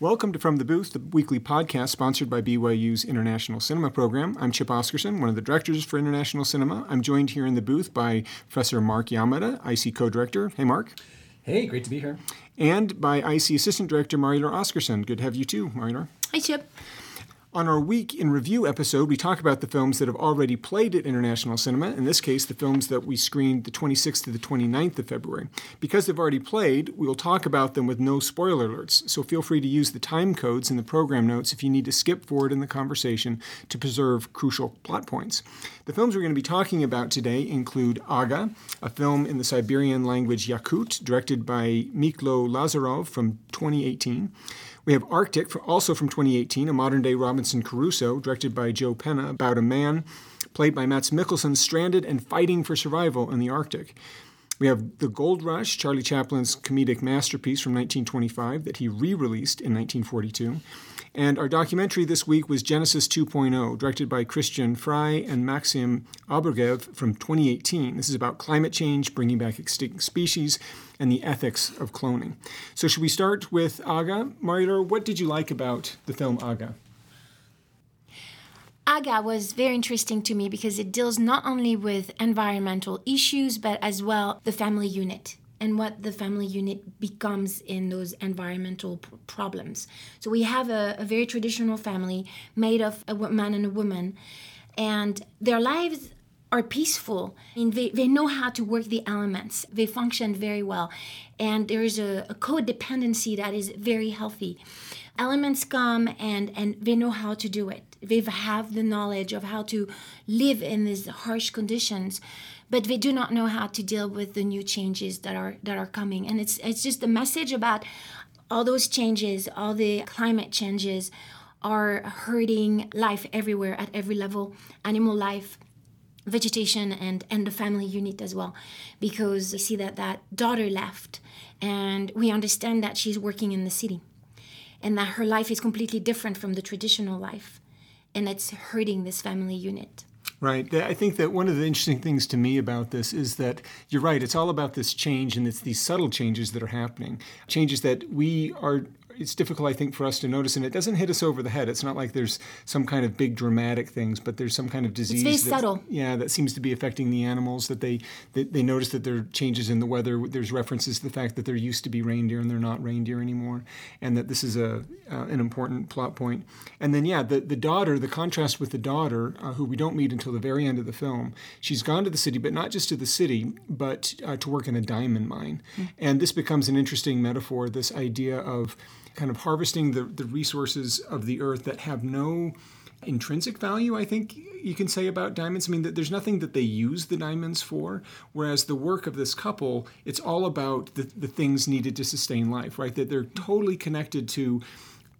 Welcome to From the Booth, the weekly podcast sponsored by BYU's International Cinema Program. I'm Chip Oscarson, one of the directors for International Cinema. I'm joined here in the booth by Professor Mark Yamada, IC co-director. Hey, Mark. Hey, great to be here. And by IC Assistant Director Marilar Oscarson. Good to have you too, Marilar. Hi, Chip. On our Week in Review episode, we talk about the films that have already played at International Cinema, in this case, the films that we screened the 26th to the 29th of February. Because they've already played, we will talk about them with no spoiler alerts, so feel free to use the time codes in the program notes if you need to skip forward in the conversation to preserve crucial plot points. The films we're going to be talking about today include Aga, a film in the Siberian language Yakut, directed by Milko Lazarov from 2018. We have Arctic, also from 2018, a modern day Robinson Crusoe, directed by Joe Penna, about a man played by Mads Mikkelsen stranded and fighting for survival in the Arctic. We have The Gold Rush, Charlie Chaplin's comedic masterpiece from 1925 that he re released in 1942. And our documentary this week was Genesis 2.0, directed by Christian Frei and Maxim Arbugaev from 2018. This is about climate change, bringing back extinct species, and the ethics of cloning. So, should we start with Aga? Marilar, what did you like about the film Aga? Aga was very interesting to me because it deals not only with environmental issues, but as well the family unit and what the family unit becomes in those environmental problems. So we have a, a very traditional family made of a man and a woman, and their lives are peaceful. I mean, they, they know how to work the elements. They function very well. And there is a, a codependency that is very healthy. Elements come and, and they know how to do it. They have the knowledge of how to live in these harsh conditions, but they do not know how to deal with the new changes that are that are coming. And it's it's just a message about all those changes, all the climate changes are hurting life everywhere at every level, animal life, vegetation and and the family unit as well because we see that that daughter left and we understand that she's working in the city and that her life is completely different from the traditional life and it's hurting this family unit Right. I think that one of the interesting things to me about this is that you're right. It's all about this change, and it's these subtle changes that are happening. Changes that we are it's difficult, I think, for us to notice, and it doesn't hit us over the head. It's not like there's some kind of big dramatic things, but there's some kind of disease. It's very subtle. Yeah, that seems to be affecting the animals. That they, they they notice that there are changes in the weather. There's references to the fact that there used to be reindeer and they're not reindeer anymore, and that this is a uh, an important plot point. And then yeah, the the daughter, the contrast with the daughter, uh, who we don't meet until the very end of the film. She's gone to the city, but not just to the city, but uh, to work in a diamond mine, mm-hmm. and this becomes an interesting metaphor. This idea of kind of harvesting the, the resources of the earth that have no intrinsic value, I think you can say about diamonds. I mean, there's nothing that they use the diamonds for, whereas the work of this couple, it's all about the, the things needed to sustain life, right? That they're totally connected to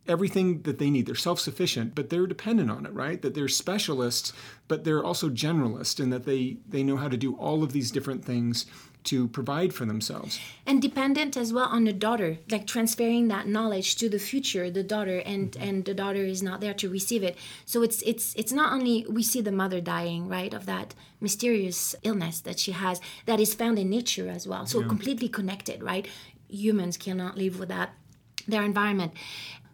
everything that they need. They're self sufficient, but they're dependent on it, right? That they're specialists, but they're also generalists, and that they, they know how to do all of these different things to provide for themselves. And dependent as well on the daughter, like transferring that knowledge to the future, the daughter, and mm-hmm. and the daughter is not there to receive it. So it's it's it's not only we see the mother dying, right, of that mysterious illness that she has that is found in nature as well. So yeah. completely connected, right? Humans cannot live without their environment.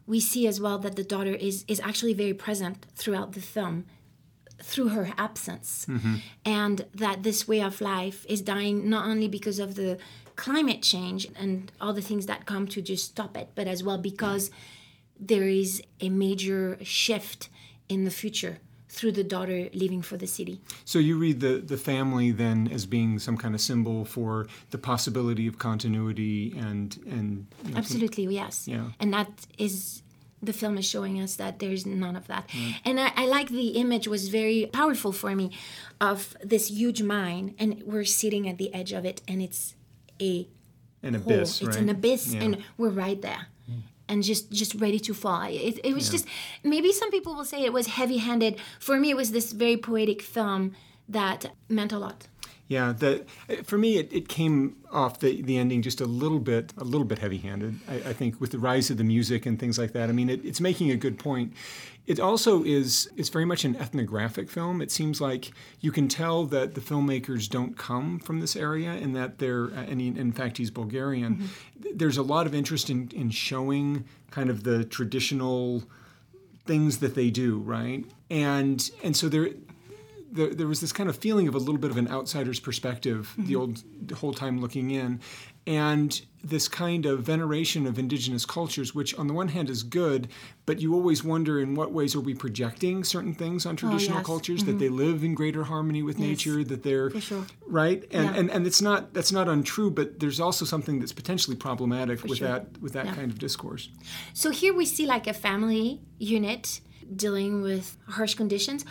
We see as well that the daughter is is actually very present throughout the film through her absence mm-hmm. and that this way of life is dying not only because of the climate change and all the things that come to just stop it but as well because there is a major shift in the future through the daughter leaving for the city. So you read the, the family then as being some kind of symbol for the possibility of continuity and and you know, absolutely yes. Yeah, and that is the film is showing us that there's none of that. Mm. And I, I, like the image was very powerful for me of this huge mine, and we're sitting at the edge of it, and it's a an hole. abyss. It's right? an abyss, yeah. and we're right there. Mm. And just, just ready to fall. It, it was yeah. just maybe some people will say it was heavy-handed. For me, it was this very poetic film that meant a lot. Yeah, the, for me, it, it came off the, the ending just a little bit a little bit heavy handed. I, I, think with the rise of the music and things like that. I mean, it, it's making a good point. It also is it's very much an ethnographic film. It seems like you can tell that the filmmakers don't come from this area and that they're and he, in fact he's Bulgarian. Mm-hmm. There's a lot of interest in, in showing kind of the traditional things that they do, right? And and so there there, there was this kind of feeling of a little bit of an outsider's perspective mm-hmm. the old the whole time looking in and this kind of veneration of indigenous cultures which on the one hand is good but you always wonder in what ways are we projecting certain things on oh, traditional oh, yes. cultures mm-hmm. that they live in greater harmony with yes. nature that they're sure. right and, yeah. and and it's not that's not untrue but there's also something that's potentially problematic For with sure. that with that yeah. kind of discourse so here we see like a family unit dealing with harsh conditions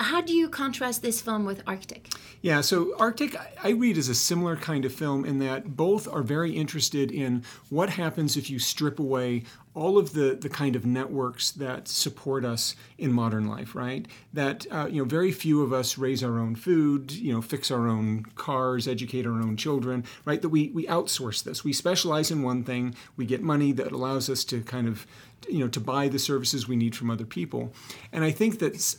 how do you contrast this film with Arctic? Yeah, so Arctic I read as a similar kind of film in that both are very interested in what happens if you strip away all of the, the kind of networks that support us in modern life, right? That uh, you know, very few of us raise our own food, you know, fix our own cars, educate our own children, right? That we we outsource this. We specialize in one thing. We get money that allows us to kind of you know to buy the services we need from other people, and I think that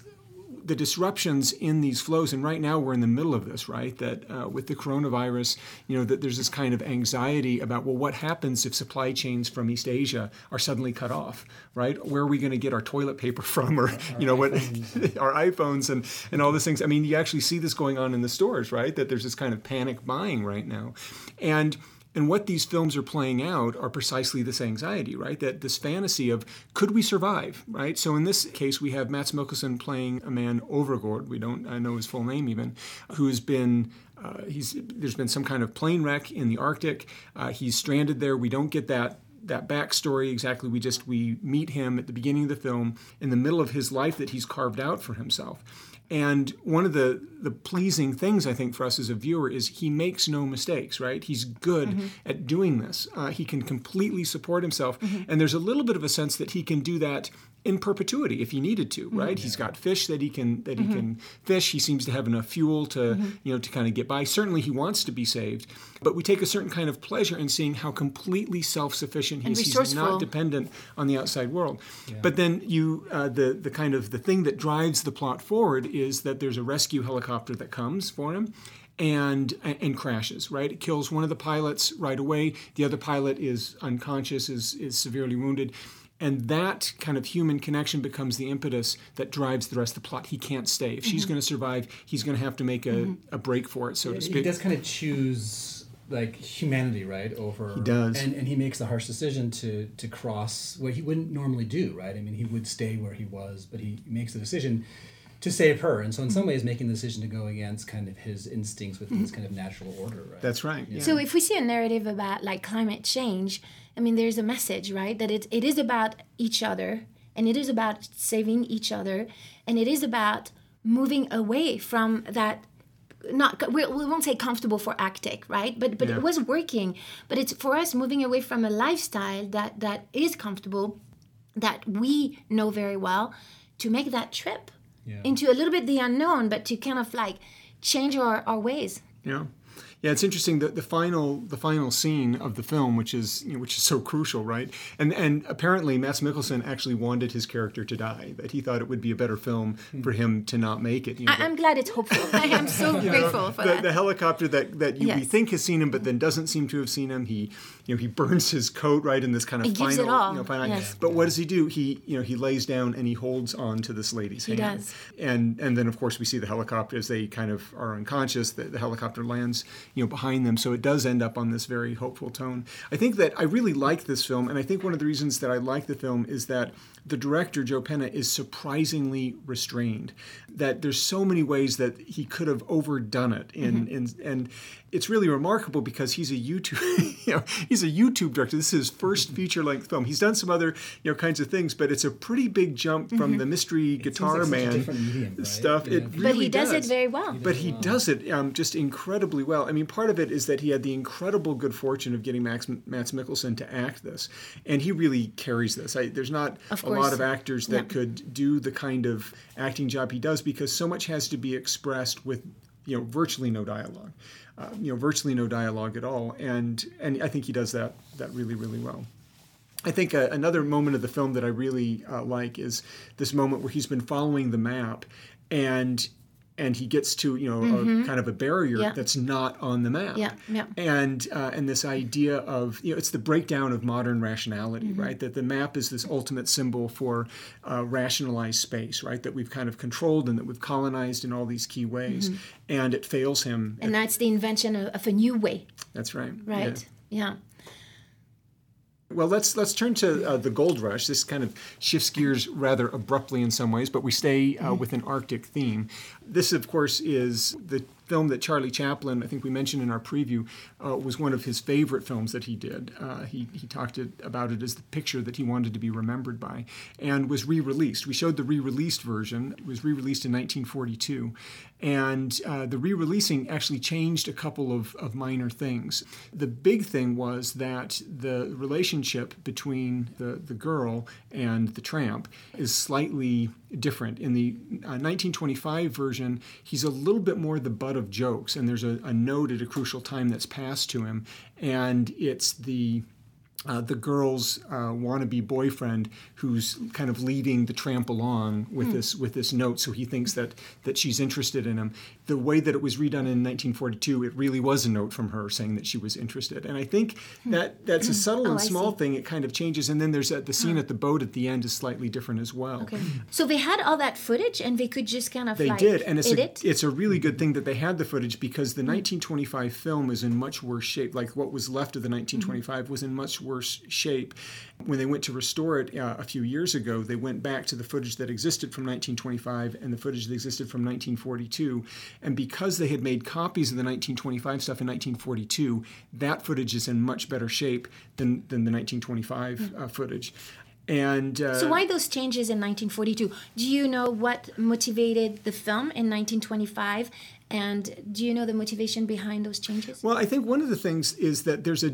the disruptions in these flows, and right now we're in the middle of this, right? That uh, with the coronavirus, you know, that there's this kind of anxiety about, well, what happens if supply chains from East Asia are suddenly cut off, right? Where are we going to get our toilet paper from, or you know, what our iPhones and and all these things? I mean, you actually see this going on in the stores, right? That there's this kind of panic buying right now, and and what these films are playing out are precisely this anxiety, right? That this fantasy of could we survive, right? So in this case, we have Mads Mikkelsen playing a man Overgård. We don't I know his full name even, who has been uh, he's there's been some kind of plane wreck in the Arctic. Uh, he's stranded there. We don't get that that backstory exactly. We just we meet him at the beginning of the film in the middle of his life that he's carved out for himself. And one of the, the pleasing things, I think, for us as a viewer is he makes no mistakes, right? He's good mm-hmm. at doing this. Uh, he can completely support himself. Mm-hmm. And there's a little bit of a sense that he can do that in perpetuity if he needed to, right? Mm-hmm. He's got fish that he can that he mm-hmm. can fish. He seems to have enough fuel to mm-hmm. you know to kind of get by. Certainly, he wants to be saved, but we take a certain kind of pleasure in seeing how completely self-sufficient he is. He's not dependent on the outside world. Yeah. But then you uh, the the kind of the thing that drives the plot forward is that there's a rescue helicopter that comes for him and and crashes right it kills one of the pilots right away the other pilot is unconscious is is severely wounded and that kind of human connection becomes the impetus that drives the rest of the plot. He can't stay. If mm-hmm. she's going to survive, he's going to have to make a, mm-hmm. a break for it, so yeah, to speak. He does kind of choose like humanity, right? Over he does, and, and he makes the harsh decision to to cross what he wouldn't normally do, right? I mean, he would stay where he was, but he makes the decision to save her, and so in some ways, making the decision to go against kind of his instincts within this kind of natural order, right? That's right. Yeah. So if we see a narrative about like climate change I mean, there's a message, right? That it, it is about each other and it is about saving each other and it is about moving away from that not we, we won't say comfortable for Arctic, right? But but yeah. it was working. But it's for us moving away from a lifestyle that that is comfortable, that we know very well, to make that trip yeah. into a little bit the unknown, but to kind of like change our, our ways. Yeah. Yeah, it's interesting that the final the final scene of the film, which is you know, which is so crucial, right? And and apparently Mads Mikkelsen actually wanted his character to die. That he thought it would be a better film hmm. for him to not make it. You know, I, am glad it's hopeful. I am so grateful know, for the, that. The helicopter that that you, yes. we think has seen him, but then doesn't seem to have seen him. He you know he burns his coat right in this kind of he final. Gives it all. You know, final yes. But what does he do? He you know he lays down and he holds on to this lady's he hand. Does. And and then of course we see the helicopter as they kind of are unconscious. The, the helicopter lands you know behind them. So it does end up on this very hopeful tone. I think that I really like this film, and I think one of the reasons that I like the film is that the director Joe Penna is surprisingly restrained. That there's so many ways that he could have overdone it, in, mm-hmm. in and it's really remarkable because he's a YouTube, you know, he's a YouTube director. This is his first feature length film. He's done some other, you know, kinds of things, but it's a pretty big jump from mm-hmm. the mystery it guitar like man medium, right? stuff. Yeah. It really but he does. does. it very well. But he well. does it um, just incredibly well. I mean, part of it is that he had the incredible good fortune of getting Max Mads Mikkelsen to act this, and he really carries this. I, there's not of a lot of actors that yeah. could do the kind of acting job he does because so much has to be expressed with you know virtually no dialogue, uh, you know virtually no dialogue at all, and and I think he does that that really really well. I think uh, another moment of the film that I really uh, like is this moment where he's been following the map, and and he gets to you know mm-hmm. a, kind of a barrier yeah. that's not on the map. Yeah, yeah. And uh, and this idea of you know it's the breakdown of modern rationality, mm-hmm. right? That the map is this ultimate symbol for uh, rationalized space, right? That we've kind of controlled and that we've colonized in all these key ways, mm-hmm. and it fails him. And that's the invention of, of, a new way. That's right. Right. yeah. Well, let's let's turn to uh, the gold rush. This kind of shifts gears rather abruptly in some ways, but we stay uh, with an Arctic theme. This, of course, is the film that Charlie Chaplin, I think we mentioned in our preview, uh, was one of his favorite films that he did. Uh, he, he talked it, about it as the picture that he wanted to be remembered by and was re released. We showed the re released version, it was re released in 1942. And uh, the re releasing actually changed a couple of, of minor things. The big thing was that the relationship between the, the girl and the tramp is slightly different. In the uh, 1925 version, he's a little bit more the butt of jokes, and there's a, a note at a crucial time that's passed to him, and it's the uh, the girl's uh, wannabe boyfriend who's kind of leading the tramp along with mm. this with this note so he thinks that that she's interested in him the way that it was redone in 1942 it really was a note from her saying that she was interested and i think mm. that that's a subtle oh, and small thing it kind of changes and then there's a, the scene at the boat at the end is slightly different as well okay so they had all that footage and they could just kind of they like did and it's a, it's a really good thing that they had the footage because the 1925 film is in much worse shape like what was left of the 1925 mm-hmm. was in much worse shape. When they went to restore it uh, a few years ago, they went back to the footage that existed from 1925 and the footage that existed from 1942. And because they had made copies of the 1925 stuff in 1942, that footage is in much better shape than, than the 1925 uh, footage. And uh, so, why those changes in 1942? Do you know what motivated the film in 1925 and do you know the motivation behind those changes? Well, I think one of the things is that there's a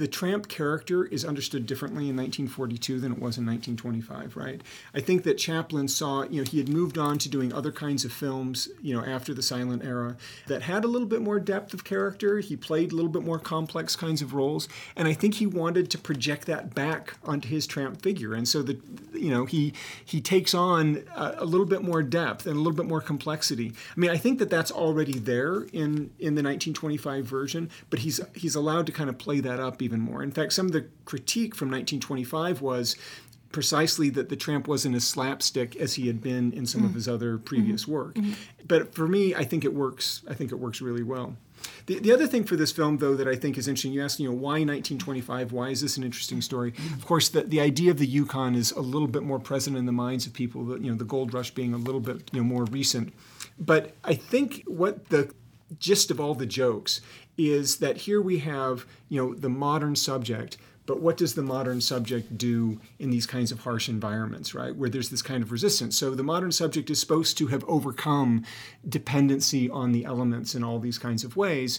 the tramp character is understood differently in 1942 than it was in 1925, right? I think that Chaplin saw, you know, he had moved on to doing other kinds of films, you know, after the silent era that had a little bit more depth of character. He played a little bit more complex kinds of roles, and I think he wanted to project that back onto his tramp figure. And so the you know, he he takes on a, a little bit more depth and a little bit more complexity. I mean, I think that that's all already there in in the 1925 version, but he's he's allowed to kind of play that up even more. In fact, some of the critique from 1925 was precisely that the tramp wasn't as slapstick as he had been in some mm. of his other previous mm-hmm. work. Mm-hmm. But for me, I think it works. I think it works really well. The, the other thing for this film, though, that I think is interesting, you asked, you know, why 1925? Why is this an interesting story? Of course, the, the idea of the Yukon is a little bit more present in the minds of people, you know, the gold rush being a little bit, you know, more recent. But I think what the gist of all the jokes is that here we have, you know, the modern subject but what does the modern subject do in these kinds of harsh environments, right? Where there's this kind of resistance. So the modern subject is supposed to have overcome dependency on the elements in all these kinds of ways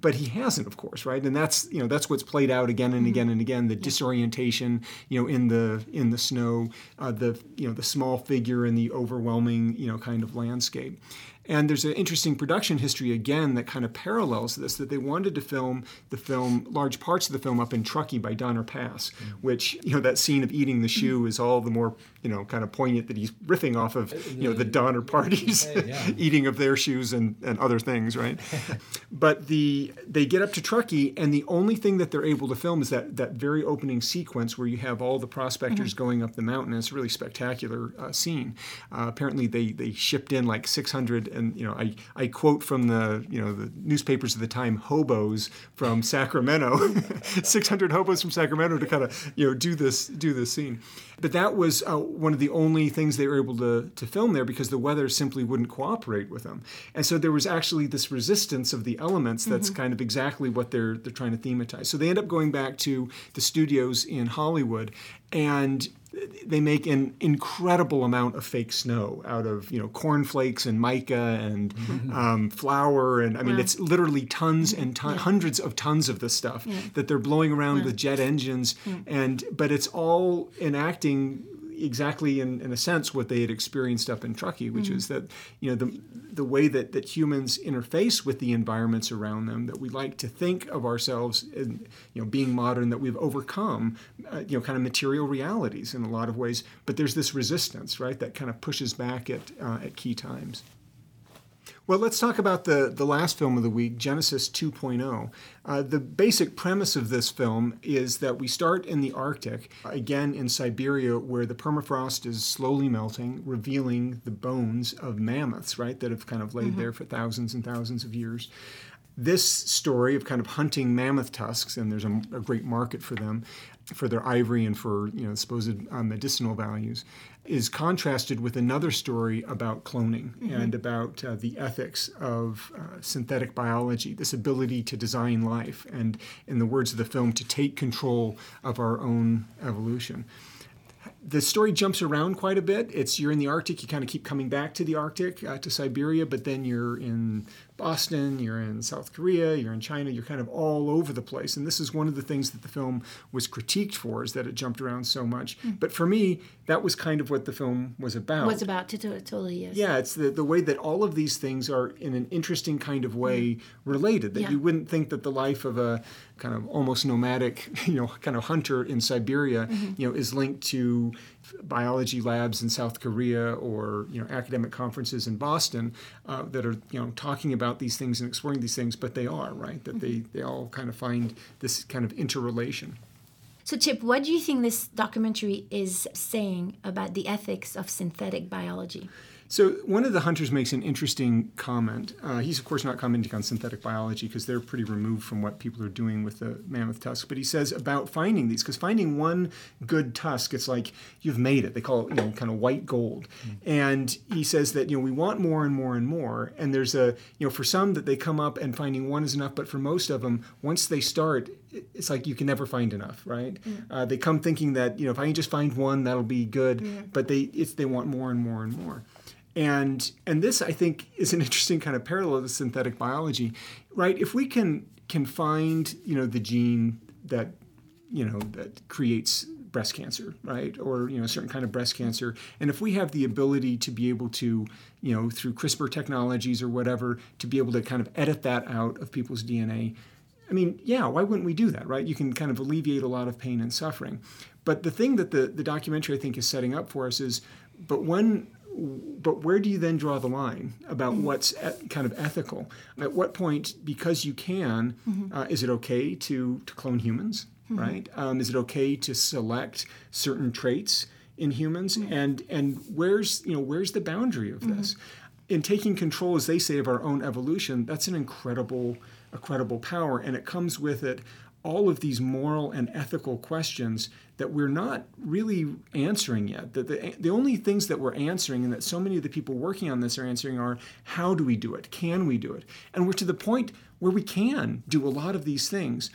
but he hasn't of course right and that's you know that's what's played out again and again and again the disorientation you know in the in the snow uh, the you know the small figure in the overwhelming you know kind of landscape and there's an interesting production history again that kind of parallels this that they wanted to film the film, large parts of the film up in Truckee by Donner Pass, mm-hmm. which, you know, that scene of eating the shoe is all the more, you know, kind of poignant that he's riffing off of, you know, the Donner parties, yeah. eating of their shoes and, and other things, right? but the they get up to Truckee, and the only thing that they're able to film is that, that very opening sequence where you have all the prospectors mm-hmm. going up the mountain. It's a really spectacular uh, scene. Uh, apparently, they, they shipped in like 600 and you know I, I quote from the you know the newspapers of the time hobos from Sacramento, 600 hobos from Sacramento to kind of you know do this do this scene. But that was uh, one of the only things they were able to, to film there because the weather simply wouldn't cooperate with them. And so there was actually this resistance of the elements that's mm-hmm. kind of exactly what they're, they're trying to thematize. So they end up going back to the studios in Hollywood and they make an incredible amount of fake snow out of you know cornflakes and mica and mm-hmm. um, flour and I mean wow. it's literally tons and ton- yeah. hundreds of tons of this stuff yeah. that they're blowing around yeah. with jet engines and but it's all enacting exactly in, in a sense what they had experienced up in Truckee, which Mm-hmm. is that you know the the way that, that humans interface with the environments around them, that we like to think of ourselves in you know being modern, that we've overcome uh, you know kind of material realities in a lot of ways, but there's this resistance, right, that kind of pushes back at uh, at key times. Well, let's talk about the, the last film of the week, Genesis 2.0. Uh, the basic premise of this film is that we start in the Arctic, again in Siberia, where the permafrost is slowly melting, revealing the bones of mammoths, right, that have kind of laid there for thousands and thousands of years. This story of kind of hunting mammoth tusks, and there's a, a great market for them, for their ivory and for you know supposed uh, medicinal values, is contrasted with another story about cloning and about uh, the ethics of uh, synthetic biology, this ability to design life, and in the words of the film, to take control of our own evolution the story jumps around quite a bit. It's you're in the Arctic, you kind of keep coming back to the Arctic, uh, to Siberia, but then you're in Boston, you're in South Korea, you're in China, you're kind of all over the place. And this is one of the things that the film was critiqued for, is that it jumped around so much. Mm. But for me, that was kind of what the film was about. Was about to, to totally yes. Yeah, it's the, the way that all of these things are in an interesting kind of way mm. related. That Yeah. you wouldn't think that the life of a kind of almost nomadic, you know, kind of hunter in Siberia, mm-hmm. you know, is linked to biology labs in South Korea or you know academic conferences in Boston uh, that are you know talking about these things and exploring these things. But they are right that they they all kind of find this kind of interrelation. So, Chip, what do you think this documentary is saying about the ethics of synthetic biology? So one of the hunters makes an interesting comment. Uh, he's of course not commenting on synthetic biology because they're pretty removed from what people are doing with the mammoth tusk. But he says about finding these because finding one good tusk, it's like you've made it. They call it you know kind of white gold. And he says that you know we want more and more and more. And there's a you know for some that they come up and finding one is enough. But for most of them, once they start, it's like you can never find enough, right? Uh, they come thinking that you know if I can just find one, that'll be good. But they it's they want more and more and more. And and this I think is an interesting kind of parallel to synthetic biology, right? If we can can find you know the gene that you know that creates breast cancer, right, or you know a certain kind of breast cancer, and if we have the ability to be able to you know through CRISPR technologies or whatever to be able to kind of edit that out of people's DNA, I mean, yeah, why wouldn't we do that, right? You can kind of alleviate a lot of pain and suffering. But the thing that the, the documentary, I think, is setting up for us is, but when, but where do you then draw the line about mm-hmm. what's e- kind of ethical? At what point, because you can, mm-hmm. uh, is it okay to, to clone humans, mm-hmm. right? Um, is it okay to select certain traits in humans? And and where's you know where's the boundary of this? in taking control, as they say, of our own evolution, that's an incredible, incredible power, and it comes with it all of these moral and ethical questions that we're not really answering yet. That the, the only things that we're answering, and that so many of the people working on this are answering, are how do we do it? Can we do it? And we're to the point where we can do a lot of these things.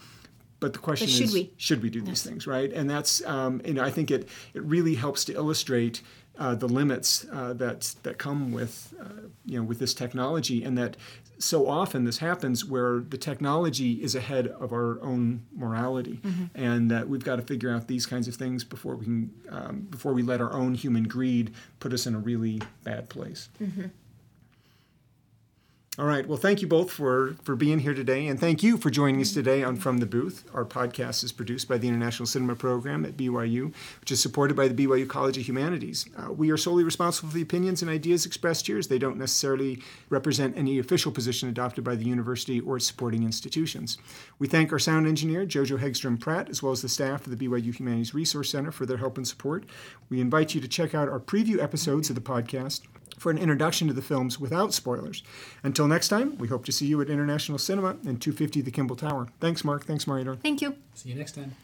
But the question But should is, we? should we do these things, right? And that's, um, you know, I think it it really helps to illustrate uh, the limits uh, that that come with, uh, you know, with this technology, and that so often this happens where the technology is ahead of our own morality, and that we've got to figure out these kinds of things before we can, um, before we let our own human greed put us in a really bad place. All right. Well, thank you both for, for being here today, and thank you for joining us today on From the Booth. Our podcast is produced by the International Cinema Program at BYU, which is supported by the BYU College of Humanities. Uh, we are solely responsible for the opinions and ideas expressed here, as they don't necessarily represent any official position adopted by the university or its supporting institutions. We thank our sound engineer, Jojo Hegstrom Pratt, as well as the staff of the BYU Humanities Resource Center for their help and support. We invite you to check out our preview episodes of the podcast for an introduction to the films without spoilers. Until next time, we hope to see you at International Cinema in 250 the Kimball Tower. Thanks, Mark. Thanks, Mariador. Thank you. See you next time.